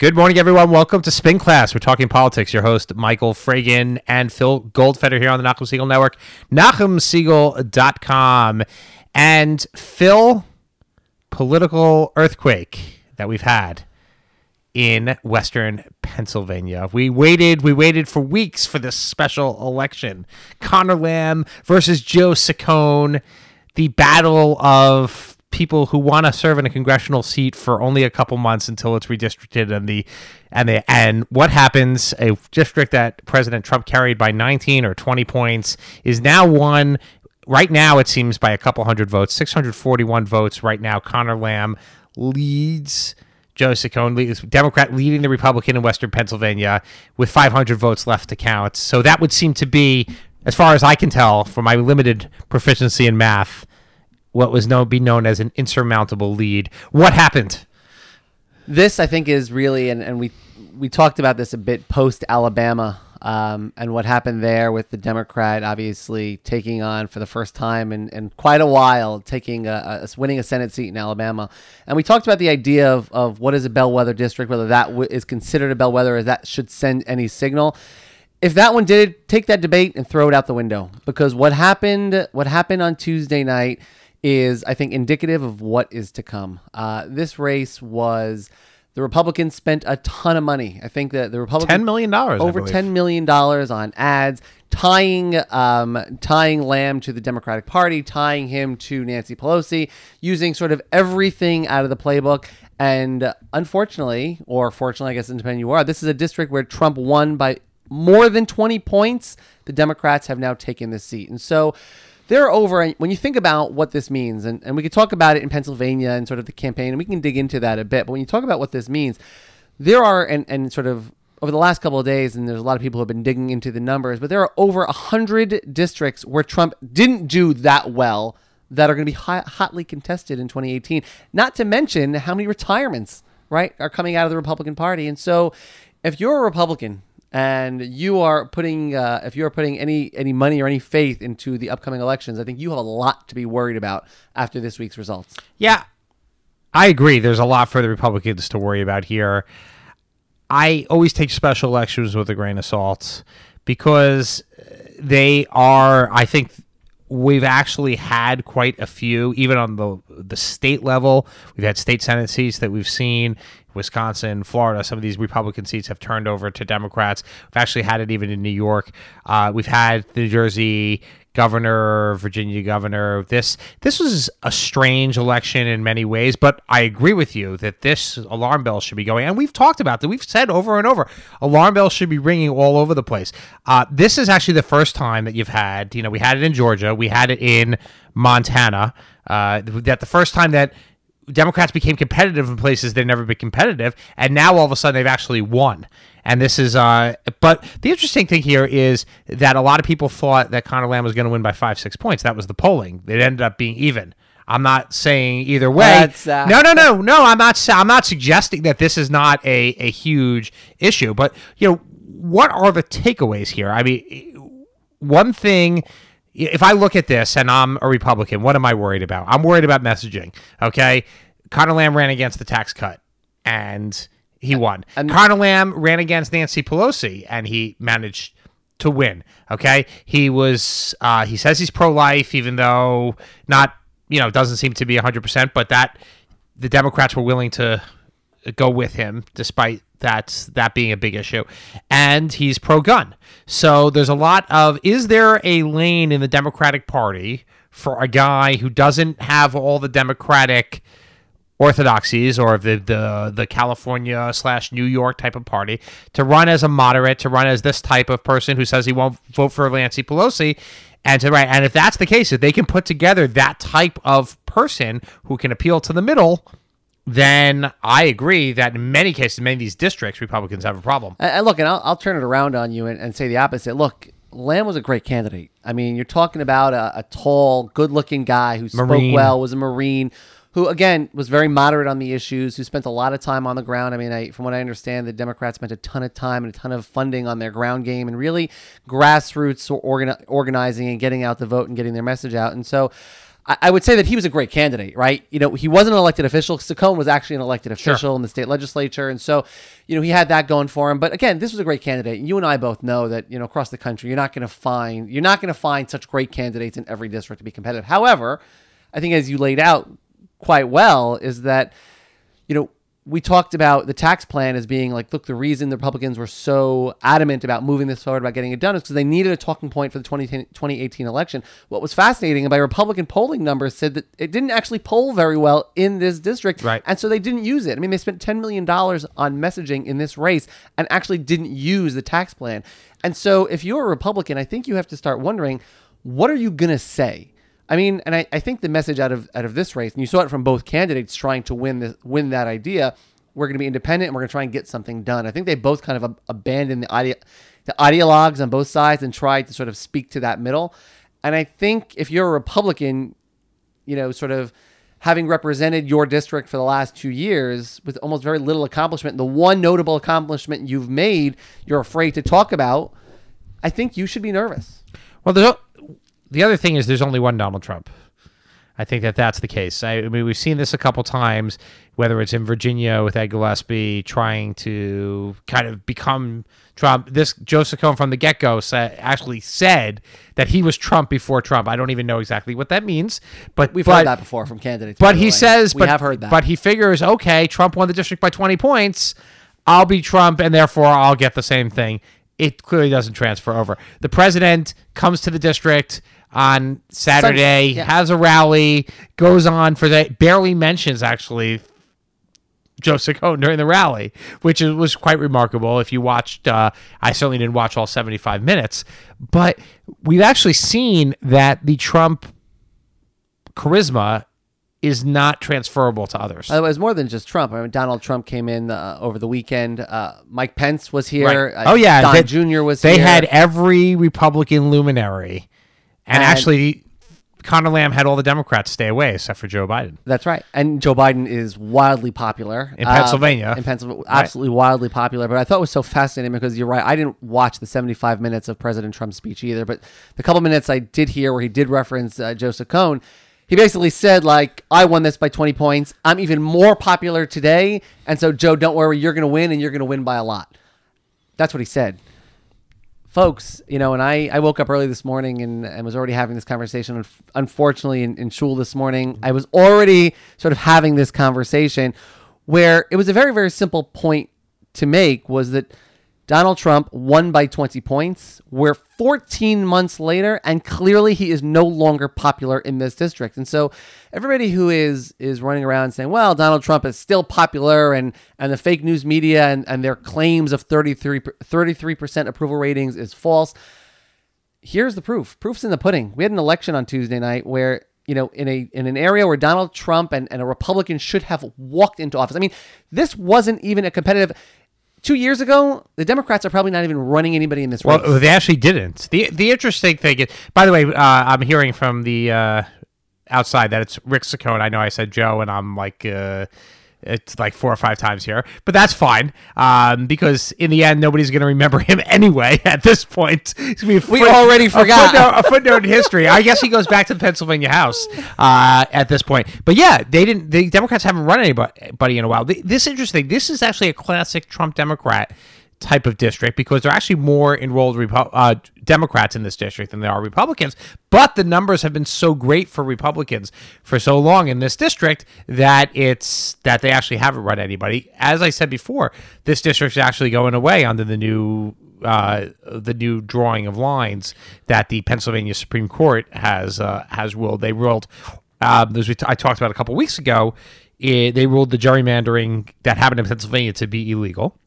Good morning, everyone. Welcome to Spin Class. We're talking politics. Your host, Michael Fragin and Phil Goldfeder here on the Nachum Segal Network, NachumSegal.com. And Phil, political earthquake that we've had in Western Pennsylvania. We waited, we waited for weeks for this special election. Conor Lamb versus Joe Saccone, the battle of people who want to serve in a congressional seat for only a couple months until it's redistricted and the and the and what happens a district that President Trump carried by 19 or 20 points is now won. Right now it seems by a couple hundred votes 641 votes right now. Conor Lamb leads Joe Saccone Democrat leading the Republican in Western Pennsylvania with 500 votes left to count. So that would seem to be as far as I can tell from my limited proficiency in math what was known be known as an insurmountable lead. What happened? This, I think, is really, and, and we we talked about this a bit post Alabama um, and what happened there with the Democrat obviously taking on for the first time in, in quite a while, taking a, a, winning a Senate seat in Alabama. And we talked about the idea of, of what is a bellwether district, whether that w- is considered a bellwether, or that should send any signal if that one did take that debate and throw it out the window because what happened what happened on Tuesday night is, I think, indicative of what is to come. Uh, this race was the Republicans spent a ton of money. I think that the Republicans ten million dollars, over ten million dollars on ads, tying um, tying Lamb to the Democratic Party, tying him to Nancy Pelosi, using sort of everything out of the playbook. And unfortunately, or fortunately, I guess depending you are, this is a district where Trump won by more than twenty points. The Democrats have now taken this seat, and so they're over. When you think about what this means, and, and we could talk about it in Pennsylvania and sort of the campaign, and we can dig into that a bit. But when you talk about what this means, there are, and, and sort of over the last couple of days, and there's a lot of people who have been digging into the numbers, but there are over 100 districts where Trump didn't do that well that are going to be hot, hotly contested in 2018. Not to mention how many retirements, right, are coming out of the Republican Party. And so if you're a Republican and you are putting uh, if you are putting any any money or any faith into the upcoming elections, I think you have a lot to be worried about after this week's results. Yeah, I agree. There's a lot for the Republicans to worry about here. I always take special elections with a grain of salt because they are. I think we've actually had quite a few, even on the the state level. We've had state senate seats that we've seen Wisconsin, Florida, some of these Republican seats have turned over to Democrats. We've actually had it even in New York. Uh, we've had New Jersey governor, Virginia governor. This this was a strange election in many ways, but I agree with you that this alarm bell should be going. And we've talked about that. We've said over and over, alarm bells should be ringing all over the place. Uh, this is actually the first time that you've had. You know, we had it in Georgia, we had it in Montana. Uh, that the first time that Democrats became competitive in places they've never been competitive, and now all of a sudden they've actually won. And this is, uh, but the interesting thing here is that a lot of people thought that Conor Lamb was going to win by five, six points. That was the polling. It ended up being even. I'm not saying either way. Uh, no, no, no, no. I'm not. I'm not suggesting that this is not a a huge issue. But you know, what are the takeaways here? I mean, one thing if I look at this and I'm a Republican, what am I worried about? I'm worried about messaging. Okay. Conor Lamb ran against the tax cut and he won. And Conor Lamb ran against Nancy Pelosi and he managed to win. Okay. He was, uh, he says he's pro life, even though not, you know, doesn't seem to be 100%, but that the Democrats were willing to go with him despite that that being a big issue and he's pro gun so there's a lot of is there a lane in the democratic party for a guy who doesn't have all the democratic orthodoxies or the the the California slash New York type of party to run as a moderate, to run as this type of person who says he won't vote for Nancy Pelosi, and to right. And if that's the case, if they can put together that type of person who can appeal to the middle, then I agree that in many cases, in many of these districts, Republicans have a problem. And look, and I'll, I'll turn it around on you and, and say the opposite. Look, Lamb was a great candidate. I mean, you're talking about a, a tall, good-looking guy who Marine. spoke well, was a Marine, who again was very moderate on the issues, who spent a lot of time on the ground. I mean, I, from what I understand, the Democrats spent a ton of time and a ton of funding on their ground game and really grassroots organi- organizing and getting out the vote and getting their message out. And so, I, I would say that he was a great candidate, right? You know, he wasn't an elected official. Saccone was actually an elected official in the state legislature, and so you know he had that going for him. But again, this was a great candidate. You and I both know that you know across the country, you're not going to find you're not going to find such great candidates in every district to be competitive. However, I think as you laid out quite well, is that you know we talked about the tax plan as being like, look, the reason the Republicans were so adamant about moving this forward, about getting it done, is because they needed a talking point for the 2010, 2018 election. What was fascinating by Republican polling numbers said that it didn't actually poll very well in this district. Right. And so they didn't use it. I mean, they spent $10 million on messaging in this race and actually didn't use the tax plan. And so if you're a Republican, I think you have to start wondering, what are you going to say? I mean, and I, I think the message out of out of this race, and you saw it from both candidates trying to win this win that idea, we're going to be independent and we're going to try and get something done. I think they both kind of ab- abandoned the idea, the ideologues on both sides and tried to sort of speak to that middle. And I think if you're a Republican, you know, sort of having represented your district for the last two years with almost very little accomplishment, the one notable accomplishment you've made, you're afraid to talk about. I think you should be nervous. Well, there's, the other thing is there's only one Donald Trump. I think that that's the case. I, I mean, we've seen this a couple times, whether it's in Virginia with Ed Gillespie trying to kind of become Trump. This Joe Saccone from the get go sa- actually said that he was Trump before Trump. I don't even know exactly what that means, but We've but, heard that before from candidates. But he way. says, we but, have heard that. But he figures, okay, Trump won the district by 20 points. I'll be Trump, and therefore I'll get the same thing. It clearly doesn't transfer over. The president comes to the district on Saturday, yeah. has a rally, goes on for that, barely mentions actually Joe Saccone during the rally, which is, was quite remarkable. If you watched, uh, I certainly didn't watch all 75 minutes, but we've actually seen that the Trump charisma is not transferable to others. It was more than just Trump. I mean, Donald Trump came in uh, over the weekend. Uh, Mike Pence was here. Right. Uh, oh yeah, Don they- Jr. was here. They here. had every Republican luminary, and, And- actually, Conor Lamb had all the Democrats stay away except for Joe Biden. That's right. And Joe Biden is wildly popular In Uh, Pennsylvania. in Pennsylvania, absolutely wildly popular. But I thought it was so fascinating because you're right. I didn't watch the 75 minutes of President Trump's speech either. But the couple minutes I did hear where he did reference uh, Joe Saccone, he basically said like, "I won this by 20 points. I'm even more popular today, and so Joe, don't worry, you're going to win, and you're going to win by a lot." That's what he said. Folks, you know, and I, I woke up early this morning and, and was already having this conversation. Unfortunately, in, in shul this morning, mm-hmm. I was already sort of having this conversation where it was a very, very simple point to make was that Donald Trump won by 20 points. We're 14 months later, and clearly he is no longer popular in this district. And so everybody who is is running around saying, well, Donald Trump is still popular and, and the fake news media and, and their claims of 33, 33% approval ratings is false. Here's the proof. Proof's in the pudding. We had an election on Tuesday night where you know, in a in an area where Donald Trump and, and a Republican should have walked into office. I mean, this wasn't even a competitive two years ago, the Democrats are probably not even running anybody in this race. Well, they actually didn't. the The interesting thing is, by the way, uh, I'm hearing from the uh, outside that it's Rick Saccone. I know I said Joe, and I'm like. Uh, it's like four or five times here, but that's fine um, because in the end, nobody's going to remember him anyway. At this point, It's gonna be a We already a forgot. footnote, a footnote in history. I guess he goes back to the Pennsylvania House uh, at this point. But yeah, they didn't. The Democrats haven't run anybody in a while. This is interesting. This is actually a classic Trump Democrat type of district because there are actually more enrolled Repu- uh, Democrats in this district than there are Republicans. But the numbers have been so great for Republicans for so long in this district that it's that they actually haven't run anybody. As I said before, this district's actually going away under the new uh, the new drawing of lines that the Pennsylvania Supreme Court has uh, has ruled. They ruled, um, as we t- I talked about a couple weeks ago, eh, they ruled the gerrymandering that happened in Pennsylvania to be illegal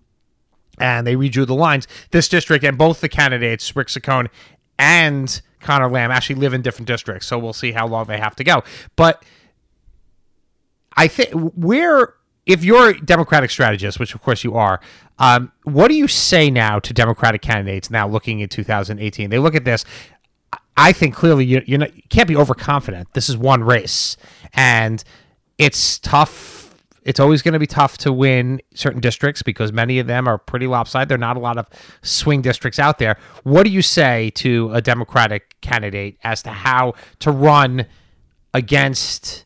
and they redrew the lines. This district and both the candidates, Rick Saccone and Conor Lamb, actually live in different districts. So we'll see how long they have to go. But I think where if you're a Democratic strategist, which of course you are, um, what do you say now to Democratic candidates now looking at 2018? They look at this. I think clearly you, not, you can't be overconfident. This is one race, and it's tough. It's always going to be tough to win certain districts because many of them are pretty lopsided. There are not a lot of swing districts out there. What do you say to a Democratic candidate as to how to run against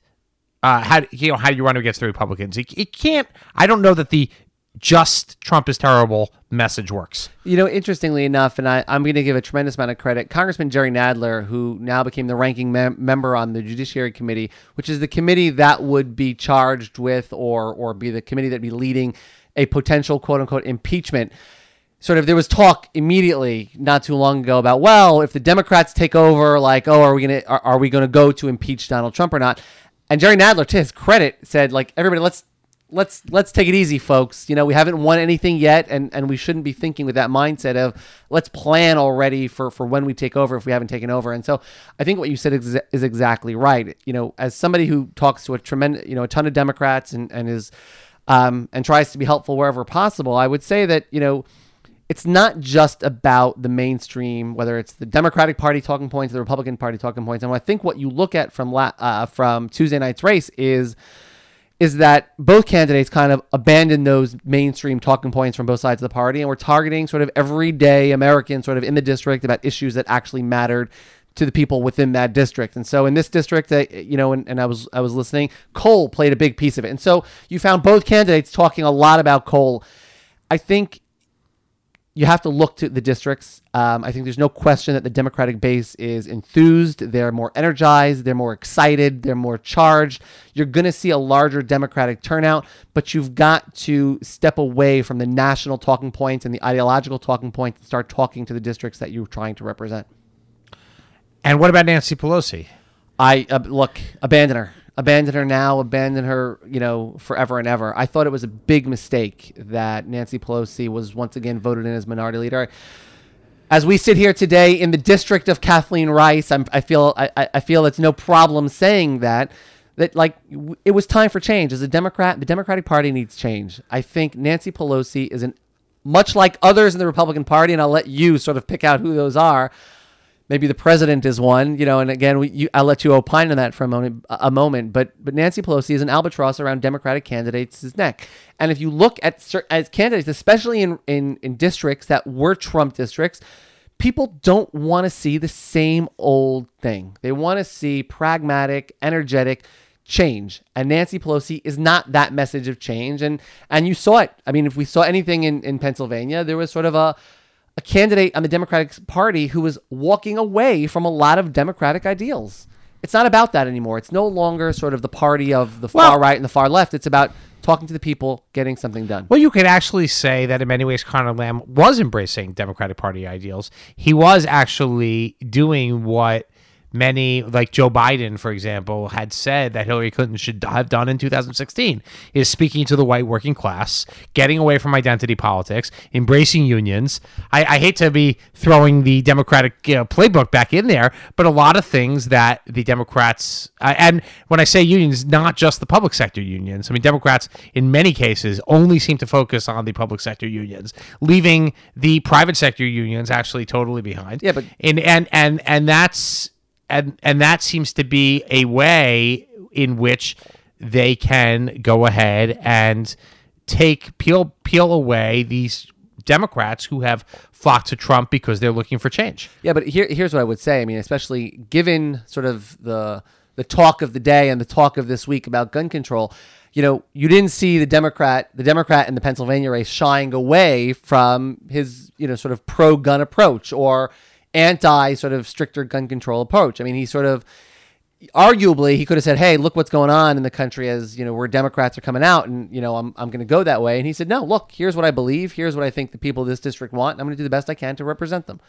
uh, how you know how do you run against the Republicans? It, it can't. I don't know that the just Trump is terrible message works. You know, interestingly enough, and I, I'm going to give a tremendous amount of credit, Congressman Jerry Nadler, who now became the ranking mem- member on the Judiciary Committee, which is the committee that would be charged with or or be the committee that would be leading a potential quote unquote impeachment. Sort of, there was talk immediately not too long ago about, well, if the Democrats take over, like, oh, are we gonna are, are we gonna go to impeach Donald Trump or not? And Jerry Nadler, to his credit, said, like, everybody, let's let's let's take it easy, folks. You know, we haven't won anything yet, and and we shouldn't be thinking with that mindset of let's plan already for for when we take over if we haven't taken over. And so, I think what you said is, is exactly right. You know, as somebody who talks to a tremendous, you know, a ton of Democrats and and is um, and tries to be helpful wherever possible, I would say that you know it's not just about the mainstream, whether it's the Democratic Party talking points, the Republican Party talking points. And I think what you look at from la- uh, from Tuesday night's race is is that both candidates kind of abandoned those mainstream talking points from both sides of the party and were targeting sort of everyday Americans sort of in the district about issues that actually mattered to the people within that district. And so in this district, uh, you know, and, and I was I was listening, coal played a big piece of it. And so you found both candidates talking a lot about coal. I think you have to look to the districts. Um, I think there's no question that the Democratic base is enthused. They're more energized. They're more excited. They're more charged. You're going to see a larger Democratic turnout, but you've got to step away from the national talking points and the ideological talking points and start talking to the districts that you're trying to represent. And what about Nancy Pelosi? I uh, look, abandon her abandon her now, abandon her, you know, forever and ever. I thought it was a big mistake that Nancy Pelosi was once again voted in as minority leader. As we sit here today in the district of Kathleen Rice, I'm, i feel I, I feel it's no problem saying that that like it was time for change. As a Democrat, the Democratic Party needs change. I think Nancy Pelosi is an much like others in the Republican Party, and I'll let you sort of pick out who those are maybe the president is one, you know, and again, we, you, I'll let you opine on that for a moment, a moment, but, but Nancy Pelosi is an albatross around Democratic candidates' neck. And if you look at, at candidates, especially in, in, in districts that were Trump districts, people don't want to see the same old thing. They want to see pragmatic, energetic, change. And Nancy Pelosi is not that message of change. And and you saw it. I mean, if we saw anything in, in Pennsylvania, there was sort of a a candidate on the Democratic Party who was walking away from a lot of Democratic ideals. It's not about that anymore. It's no longer sort of the party of the far well, right and the far left. It's about talking to the people, getting something done. Well, you could actually say that in many ways, Conor Lamb was embracing Democratic Party ideals. He was actually doing what many, like Joe Biden, for example, had said that Hillary Clinton should have done in 2016 is speaking to the white working class, getting away from identity politics, embracing unions. I, I hate to be throwing the Democratic you know, playbook back in there, but a lot of things that the Democrats, uh, and when I say unions, not just the public sector unions. I mean, Democrats in many cases only seem to focus on the public sector unions, leaving the private sector unions actually totally behind. Yeah, but and and and and that's and and that seems to be a way in which they can go ahead and take peel peel away these Democrats who have flocked to Trump because they're looking for change. Yeah, but here, here's what I would say. I mean, especially given sort of the the talk of the day and the talk of this week about gun control, you know, you didn't see the Democrat, the Democrat in the Pennsylvania race shying away from his, you know, sort of pro gun approach or anti sort of stricter gun control approach. I mean, he sort of arguably he could have said, "Hey, look what's going on in the country as you know where Democrats are coming out, and you know I'm I'm going to go that way." And he said, "No, look, here's what I believe. Here's what I think the people of this district want. And I'm going to do the best I can to represent them."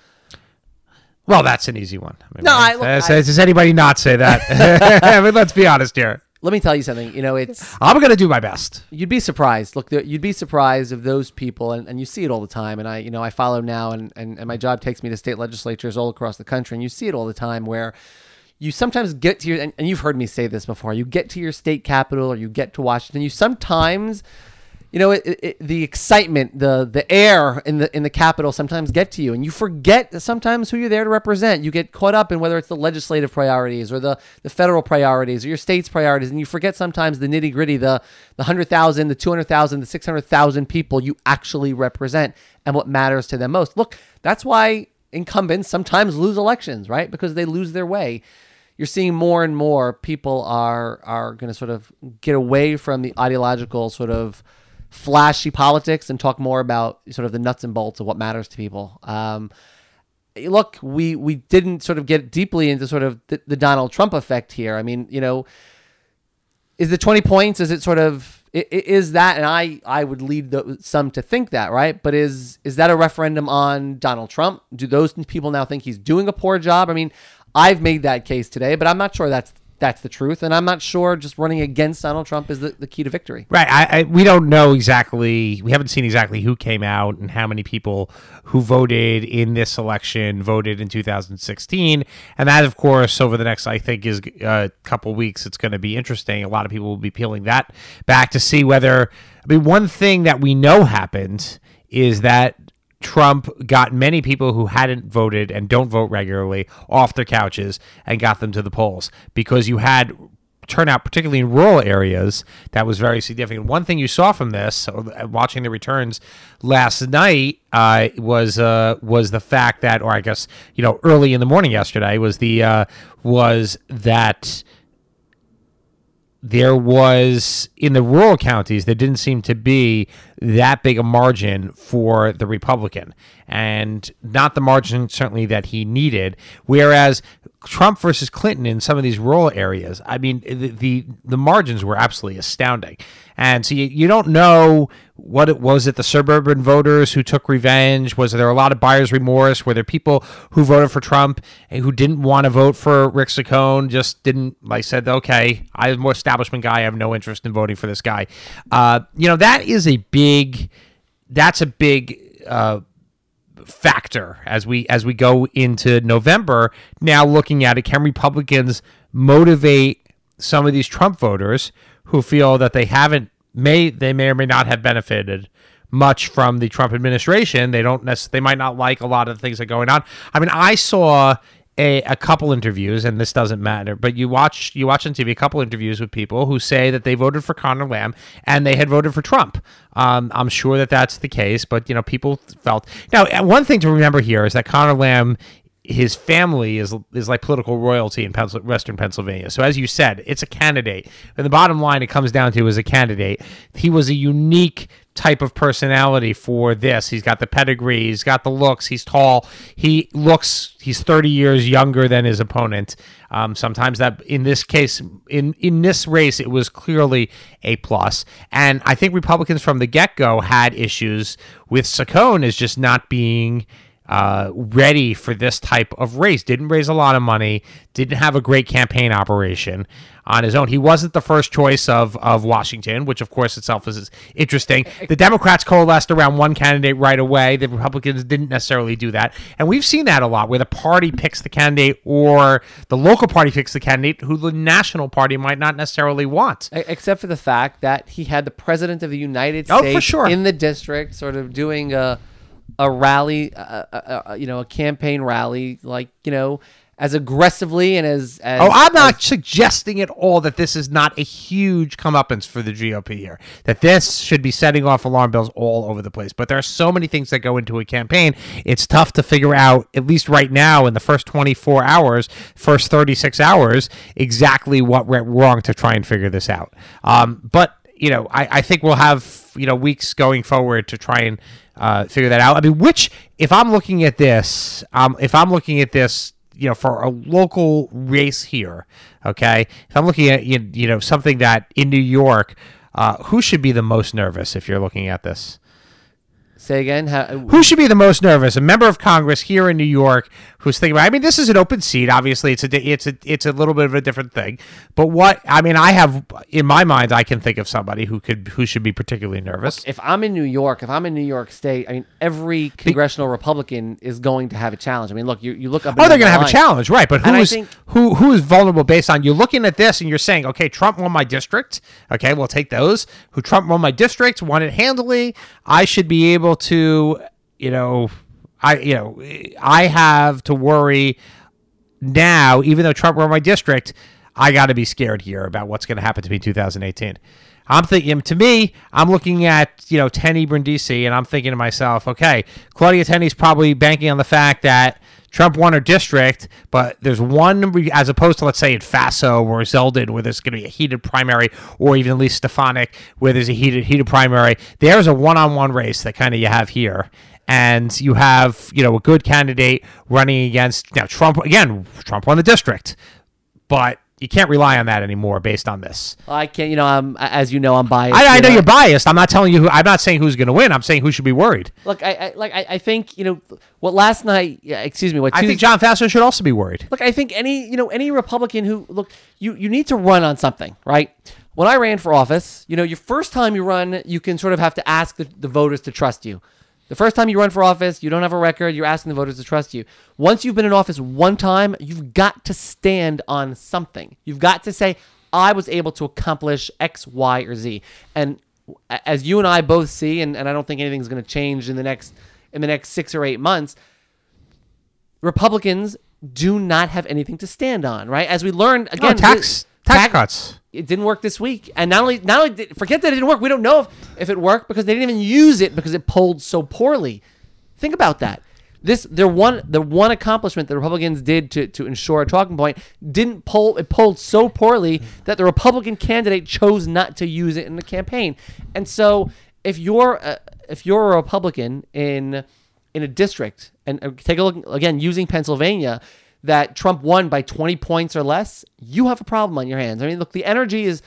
Well, that's an easy one. I mean, no, I, look, does, I, does anybody not say that? I mean, let's be honest here. Let me tell you something. You know, it's. I'm going to do my best. You'd be surprised. Look, there, you'd be surprised of those people, and, and you see it all the time. And I, you know, I follow now, and, and, and my job takes me to state legislatures all across the country, and you see it all the time where you sometimes get to your, and, and you've heard me say this before, you get to your state capital or you get to Washington, you sometimes you know, it, it, the excitement, the the air in the in the Capitol sometimes get to you, and you forget sometimes who you're there to represent. You get caught up in whether it's the legislative priorities or the the federal priorities or your state's priorities, and you forget sometimes the nitty gritty, the the hundred thousand, the two hundred thousand, the six hundred thousand people you actually represent, and what matters to them most. Look, that's why incumbents sometimes lose elections, right? Because they lose their way you're seeing more and more people are are going to sort of get away from the ideological sort of flashy politics and talk more about sort of the nuts and bolts of what matters to people. Um, look, we we didn't sort of get deeply into sort of the, the Donald Trump effect here. I mean, you know, is the 20 points is it sort of is that and i i would lead the, some to think that right but is is that a referendum on donald trump do those people now think he's doing a poor job i mean i've made that case today but i'm not sure that's that's the truth and i'm not sure just running against donald trump is the, the key to victory Right. I, I we don't know exactly. We haven't seen exactly who came out and how many people who voted in this election voted in 2016. And that, of course, over the next, I think, is a uh, couple weeks, it's going to be interesting. A lot of people will be peeling that back to see whether. I mean, one thing that we know happened is that Trump got many people who hadn't voted and don't vote regularly off their couches and got them to the polls because you had turnout, particularly in rural areas, that was very significant. One thing you saw from this, uh, watching the returns last night, uh, was uh, was the fact that, or I guess you know, early in the morning yesterday, was the uh, was that there was in the rural counties there didn't seem to be that big a margin for the republican. And not the margin certainly that he needed. Whereas trump versus clinton in some of these rural areas i mean the the, the margins were absolutely astounding. And so you, you don't know what it was it the suburban voters who took revenge? Was there a lot of buyer's remorse? Were there people who voted for trump and who didn't want to vote for rick saccone? Just didn't like said okay i'm more establishment guy. I have no interest in voting for this guy. Uh, you know that is a big that's a big uh, factor as we as we go into November. Now looking at it, can Republicans motivate some of these Trump voters who feel that they haven't may they may or may not have benefited much from the Trump administration. They don't necessarily they might not like a lot of the things that are going on. I mean, I saw a, a couple interviews, and this doesn't matter, but you watch you watch on TV a couple interviews with people who say that they voted for Conor Lamb and they had voted for Trump. Um, I'm sure that that's the case, but you know, people felt now. One thing to remember here is that Conor Lamb his family is is like political royalty in Western Pennsylvania. So as you said, it's a candidate. And the bottom line it comes down to is a candidate. He was a unique type of personality for this. He's got the pedigree, he's got the looks, he's tall. He looks he's 30 years younger than his opponent. Um, sometimes that in this case in in this race it was clearly a plus. And I think Republicans from the get-go had issues with Saccone as just not being uh, ready for this type of race. Didn't raise a lot of money. Didn't have a great campaign operation on his own. He wasn't the first choice of of Washington, which of course itself is interesting. The Democrats coalesced around one candidate right away. The Republicans didn't necessarily do that, and we've seen that a lot, where the party picks the candidate or the local party picks the candidate who the national party might not necessarily want. Except for the fact that he had the president of the United Oh, States for sure. in the district, sort of doing a a rally, uh, uh, uh, you know, a campaign rally, like you know, as aggressively and as, as Oh, I'm not suggesting at all that this is not a huge comeuppance for the GOP here. That this should be setting off alarm bells all over the place. But there are so many things that go into a campaign. It's tough to figure out, at least right now, in the first 24 hours, first 36 hours, exactly what went wrong to try and figure this out. Um, but you know, I, I think we'll have you know weeks going forward to try and uh, figure that out. I mean, which if I'm looking at this, um, if I'm looking at this you know for a local race here okay if i'm looking at you, you know something that in new york uh, who should be the most nervous if you're looking at this say again. How, uh, who should be the most nervous a member of congress here in new york who's thinking about i mean this is an open seat obviously it's a it's a it's a little bit of a different thing but what i mean i have in my mind i can think of somebody who could who should be particularly nervous if I'm in New York, if I'm in New York State, I mean, every congressional Republican is going to have a challenge. I mean, look, you, you look up. Oh, they're going to have a challenge, right? But who is think- who who is vulnerable based on you're looking at this and you're saying, okay, Trump won my district. Okay, we'll take those. Who Trump won my district, won it handily. I should be able to, you know, I you know, I have to worry now, even though Trump won my district. I got to be scared here about what's going to happen to me in 2018. I'm thinking to me, I'm looking at you know Tenney Brindisi, and I'm thinking to myself, okay, Claudia Tenney's probably banking on the fact that Trump won her district, but there's one as opposed to let's say in Faso or Zeldin, where there's going to be a heated primary, or even at least Stefanik, where there's a heated heated primary. There's a one-on-one race that kind of you have here. And you have, you know, a good candidate running against now Trump again. Trump won the district, but you can't rely on that anymore based on this. I can't, you know, I'm as you know, I'm biased. I, I you know you're biased. I'm not telling you who. I'm not saying who's going to win. I'm saying who should be worried. Look, I, I like I, I think you know what last night. Yeah, excuse me. What I think John Faso should also be worried. Look, I think any you know any Republican who look you you need to run on something, right? When I ran for office, you know, your first time you run, you can sort of have to ask the, the voters to trust you. The first time you run for office, you don't have a record, you're asking the voters to trust you. Once you've been in office one time, you've got to stand on something. You've got to say, I was able to accomplish X, Y, or Z. And as you and I both see, and, and I don't think anything's going to change in the next in the next six or eight months, Republicans do not have anything to stand on, right? As we learned again, Oh, tax tax tax- cuts. It didn't work this week, and not only not only did, forget that it didn't work. We don't know if, if it worked because they didn't even use it because it polled so poorly. Think about that. This their one the one accomplishment the Republicans did to, to ensure a talking point didn't poll it polled so poorly that the Republican candidate chose not to use it in the campaign. And so if you're a, if you're a Republican in in a district and uh, take a look again using Pennsylvania that Trump won by 20 points or less, you have a problem on your hands. I mean, look, the energy is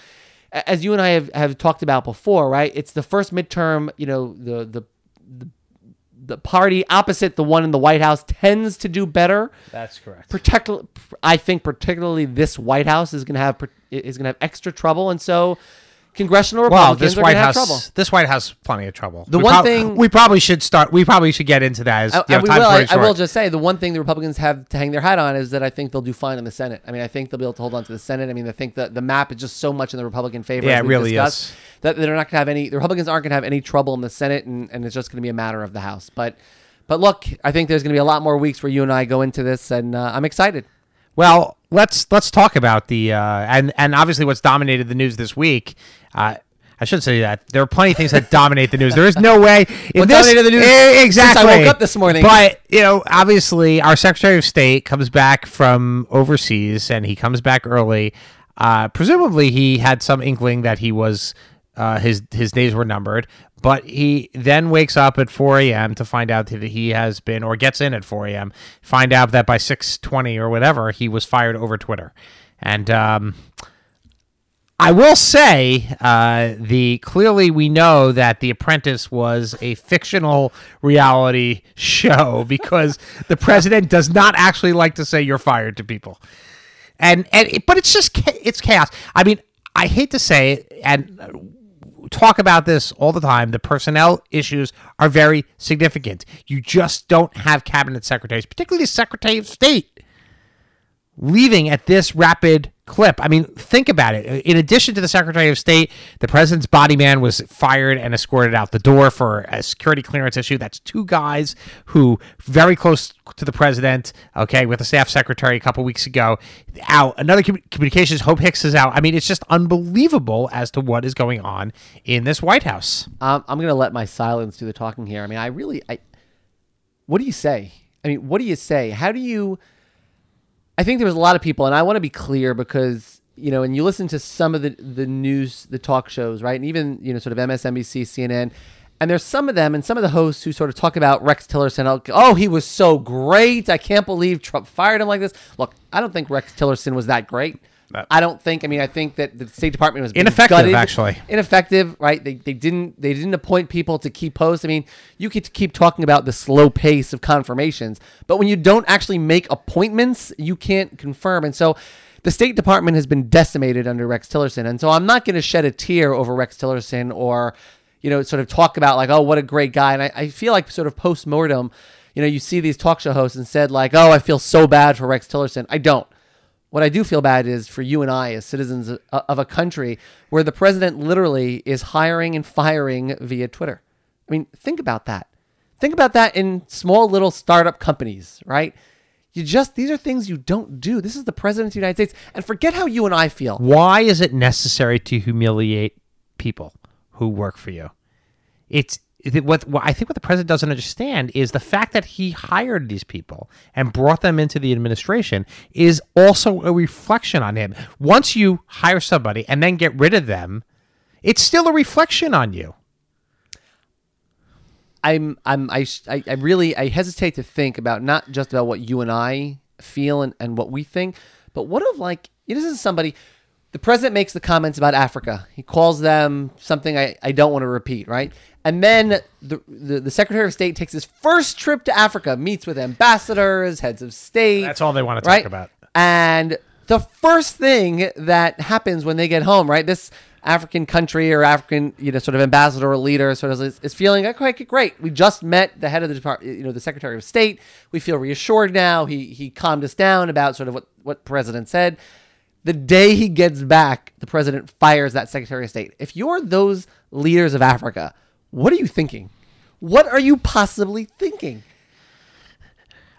as you and I have, have talked about before, right? It's the first midterm, you know, the the the the party opposite the one in the White House tends to do better. That's correct. Particular, I think particularly this White House is going to have is going to have extra trouble, and so congressional Well, Republicans this are White to have House, trouble. this White House, plenty of trouble. The We one prob- thing- we probably should start. We probably should get into that. As I, you know, we will. I, I will just say the one thing the Republicans have to hang their hat on is that I think they'll do fine in the Senate. I mean, I think they'll be able to hold on to the Senate. I mean, I think that the map is just so much in the Republican favor. Yeah, it really discussed, is. That they're not going to have any. The Republicans aren't going to have any trouble in the Senate, and, and it's just going to be a matter of the House. But, but look, I think there's going to be a lot more weeks where you and I go into this, and uh, I'm excited. Well, let's let's talk about the uh, and and obviously what's dominated the news this week. Uh, I should say that there are plenty of things that dominate the news. There is no way in this dominated the news Eh, since I woke up this morning. But you know, obviously, our Secretary of State comes back from overseas, and he comes back early. Uh, presumably, he had some inkling that he was uh, his his days were numbered. But he then wakes up at 4 a.m. to find out that he has been, or gets in at 4 a.m. Find out that by 6:20 or whatever, he was fired over Twitter, and. Um, I will say, uh, the clearly we know that The Apprentice was a fictional reality show because the president does not actually like to say you're fired to people, and and but it's just it's chaos. I mean, I hate to say it, and talk about this all the time. The personnel issues are very significant. You just don't have cabinet secretaries, particularly the Secretary of State leaving at this rapid clip. I mean, think about it. In addition to the Secretary of State, the president's body man was fired and escorted out the door for a security clearance issue. That's two guys who very close to the president, okay, with the staff secretary a couple weeks ago, out. Another commu- communications, Hope Hicks is out. I mean, it's just unbelievable as to what is going on in this White House. Um, I'm going to let my silence do the talking here. I mean, I really, I. What do you say? I mean, what do you say? How do you? I think there was a lot of people, and I want to be clear because you know, and you listen to some of the the news, the talk shows, right, and even you know, sort of MSNBC, CNN, and there's some of them and some of the hosts who sort of talk about Rex Tillerson. Oh, he was so great! I can't believe Trump fired him like this. Look, I don't think Rex Tillerson was that great. That- I don't think. I mean, I think that the State Department was Ineffective, gutted. actually. Ineffective, right? They, they didn't they didn't appoint people to key posts. I mean, you could keep talking about the slow pace of confirmations, but when you don't actually make appointments, you can't confirm. And so, the State Department has been decimated under Rex Tillerson. And so, I'm not going to shed a tear over Rex Tillerson or you know sort of talk about like, oh, what a great guy. And I, I feel like sort of post mortem, you know, you see these talk show hosts and said like, oh, I feel so bad for Rex Tillerson. I don't. What I do feel bad is for you and I, as citizens of- a country where the president literally is hiring and firing via Twitter. I mean, think about that. Think about that in small little startup companies, right? You just, these are things you don't do. This is the president of the United States. And forget how you and I feel. Why is it necessary to humiliate people who work for you. It's it- what, what I think what the president doesn't understand is the fact that he hired these people and brought them into the administration is also a reflection on him. Once you hire somebody and then get rid of them, it's still a reflection on you. I'm I'm I, I really I hesitate to think about not just about what you and I feel and, and what we think, but what of like you know, somebody the president makes the comments about Africa. He calls them something I, I don't want to repeat, right? And then the, the the Secretary of State takes his first trip to Africa, meets with ambassadors, heads of state. That's all they want to talk right? about. And the first thing that happens when they get home, right? This African country or African, you know, sort of ambassador or leader sort of is, is feeling okay, okay, great. We just met the head of the department, you know, the Secretary of State. We feel reassured now. He he calmed us down about sort of what what President said. The day he gets back, the president fires that Secretary of State. If you're those leaders of Africa, what are you thinking? What are you possibly thinking?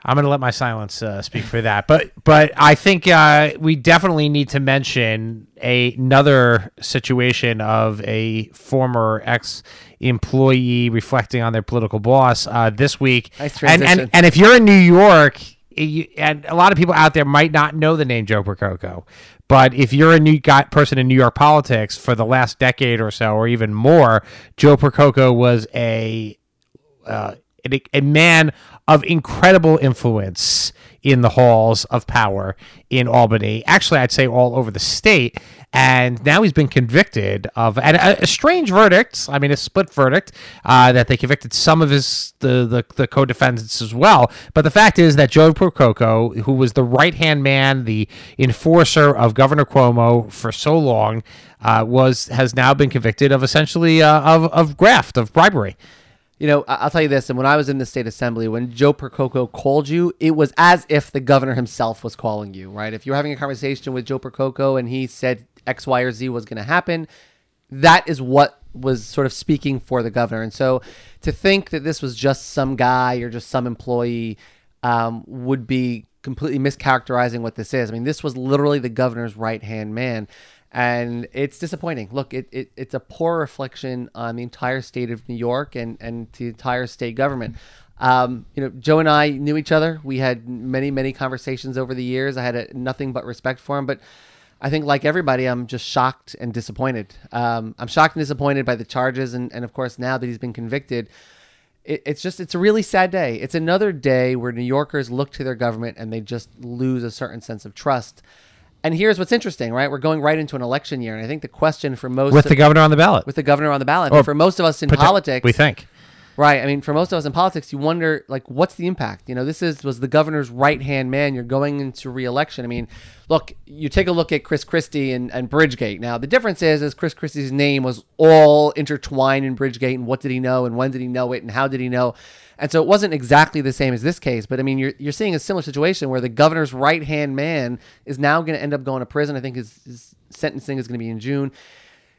I'm going to let my silence uh, speak for that, but but I think uh, we definitely need to mention a, another situation of a former ex employee reflecting on their political boss uh, this week. Nice and, and and if you're in New York, you, and a lot of people out there might not know the name Joe Percoco, but if you're a new guy, person in New York politics for the last decade or so, or even more, Joe Percoco was a uh, a, a man of incredible influence in the halls of power in Albany. Actually, I'd say all over the state. And now he's been convicted of and a, a strange verdict. I mean, a split verdict uh, that they convicted some of his the, the the co-defendants as well. But the fact is that Joe Percoco, who was the right hand man, the enforcer of Governor Cuomo for so long, uh, was has now been convicted of essentially uh, of of graft of bribery. You know, I'll tell you this. And when I was in the state assembly, when Joe Percoco called you, it was as if the governor himself was calling you, right? If you're having a conversation with Joe Percoco and he said X, Y, or Z was going to happen, that is what was sort of speaking for the governor. And so to think that this was just some guy or just some employee um, would be completely mischaracterizing what this is. I mean, this was literally the governor's right hand man. And it's disappointing. Look, it, it, it's a poor reflection on the entire state of New York and, and the entire state government. Um, you know, Joe and I knew each other. We had many, many conversations over the years. I had a, nothing but respect for him. But I think, like everybody, I'm just shocked and disappointed. Um, I'm shocked and disappointed by the charges, and, and of course, now that he's been convicted, it, it's just it's a really sad day. It's another day where New Yorkers look to their government and they just lose a certain sense of trust. And here's what's interesting, right? We're going right into an election year, and I think the question for most with the governor on the ballot. with the governor on the ballot, Or for most of us in politics, we think. Right. I mean, for most of us in politics, you wonder like, what's the impact? You know, this is was the governor's right hand man. You're going into reelection. I mean, look, you take a look at Chris Christie and, and Bridgegate. Now, the difference is, is Chris Christie's name was all intertwined in Bridgegate, and what did he know, and when did he know it, and how did he know? And so it wasn't exactly the same as this case, but I mean, you're, you're seeing a similar situation where the governor's right hand man is now going to end up going to prison. I think his, his sentencing is going to be in June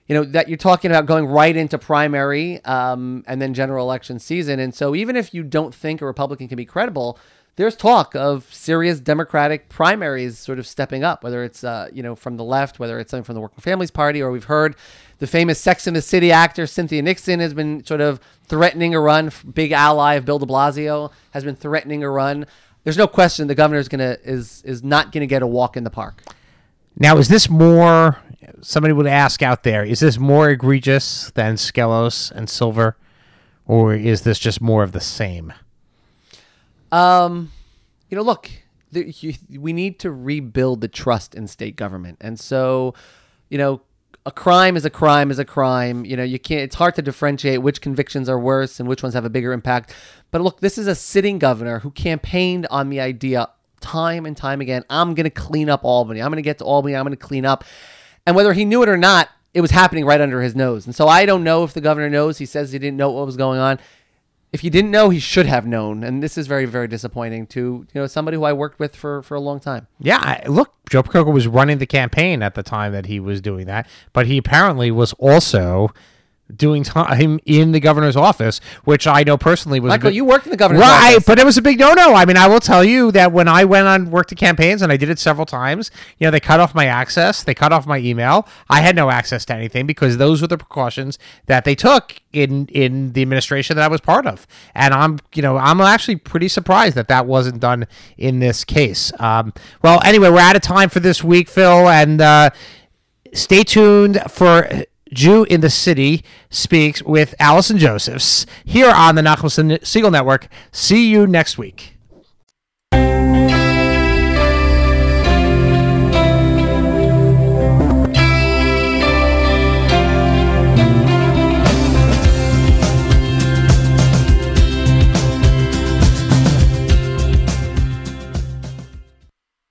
you know that you're talking about going right into primary um, and then general election season and so even if you don't think a republican can be credible there's talk of serious democratic primaries sort of stepping up whether it's uh, you know from the left whether it's something from the working families party or we've heard the famous sex in the city actor cynthia nixon has been sort of threatening a run big ally of bill de blasio has been threatening a run there's no question the governor is gonna is is not gonna get a walk in the park Now, is this more? Somebody would ask out there: Is this more egregious than Skelos and Silver, or is this just more of the same? Um, you know, look, the, you, we need to rebuild the trust in state government, and so, you know, a crime is a crime is a crime. You know, you can't. It's hard to differentiate which convictions are worse and which ones have a bigger impact. But look, this is a sitting governor who campaigned on the idea time and time again. I'm going to clean up Albany. I'm going to get to Albany. I'm going to clean up. And whether he knew it or not, it was happening right under his nose. And so I don't know if the governor knows. He says he didn't know what was going on. If he didn't know, he should have known. And this is very, very disappointing to you know somebody who I worked with for for a long time. Yeah, I, look, Joe Percoco was running the campaign at the time that he was doing that, but he apparently was also doing time in the governor's office, which I know personally was Michael, bit- you worked in the governor's office, right, office. but it was a big no-no. I mean, I will tell you that when I went on worked at campaigns, and I did it several times, you know, they cut off my access, they cut off my email. I had no access to anything because those were the precautions that they took in in the administration that I was part of. And I'm, you know, I'm actually pretty surprised that that wasn't done in this case. Um, well, anyway, we're out of time for this week, Phil, and. Uh, stay tuned for Jew in the City speaks with Allison Josephs here on the Nachum Segal Network. See you next week.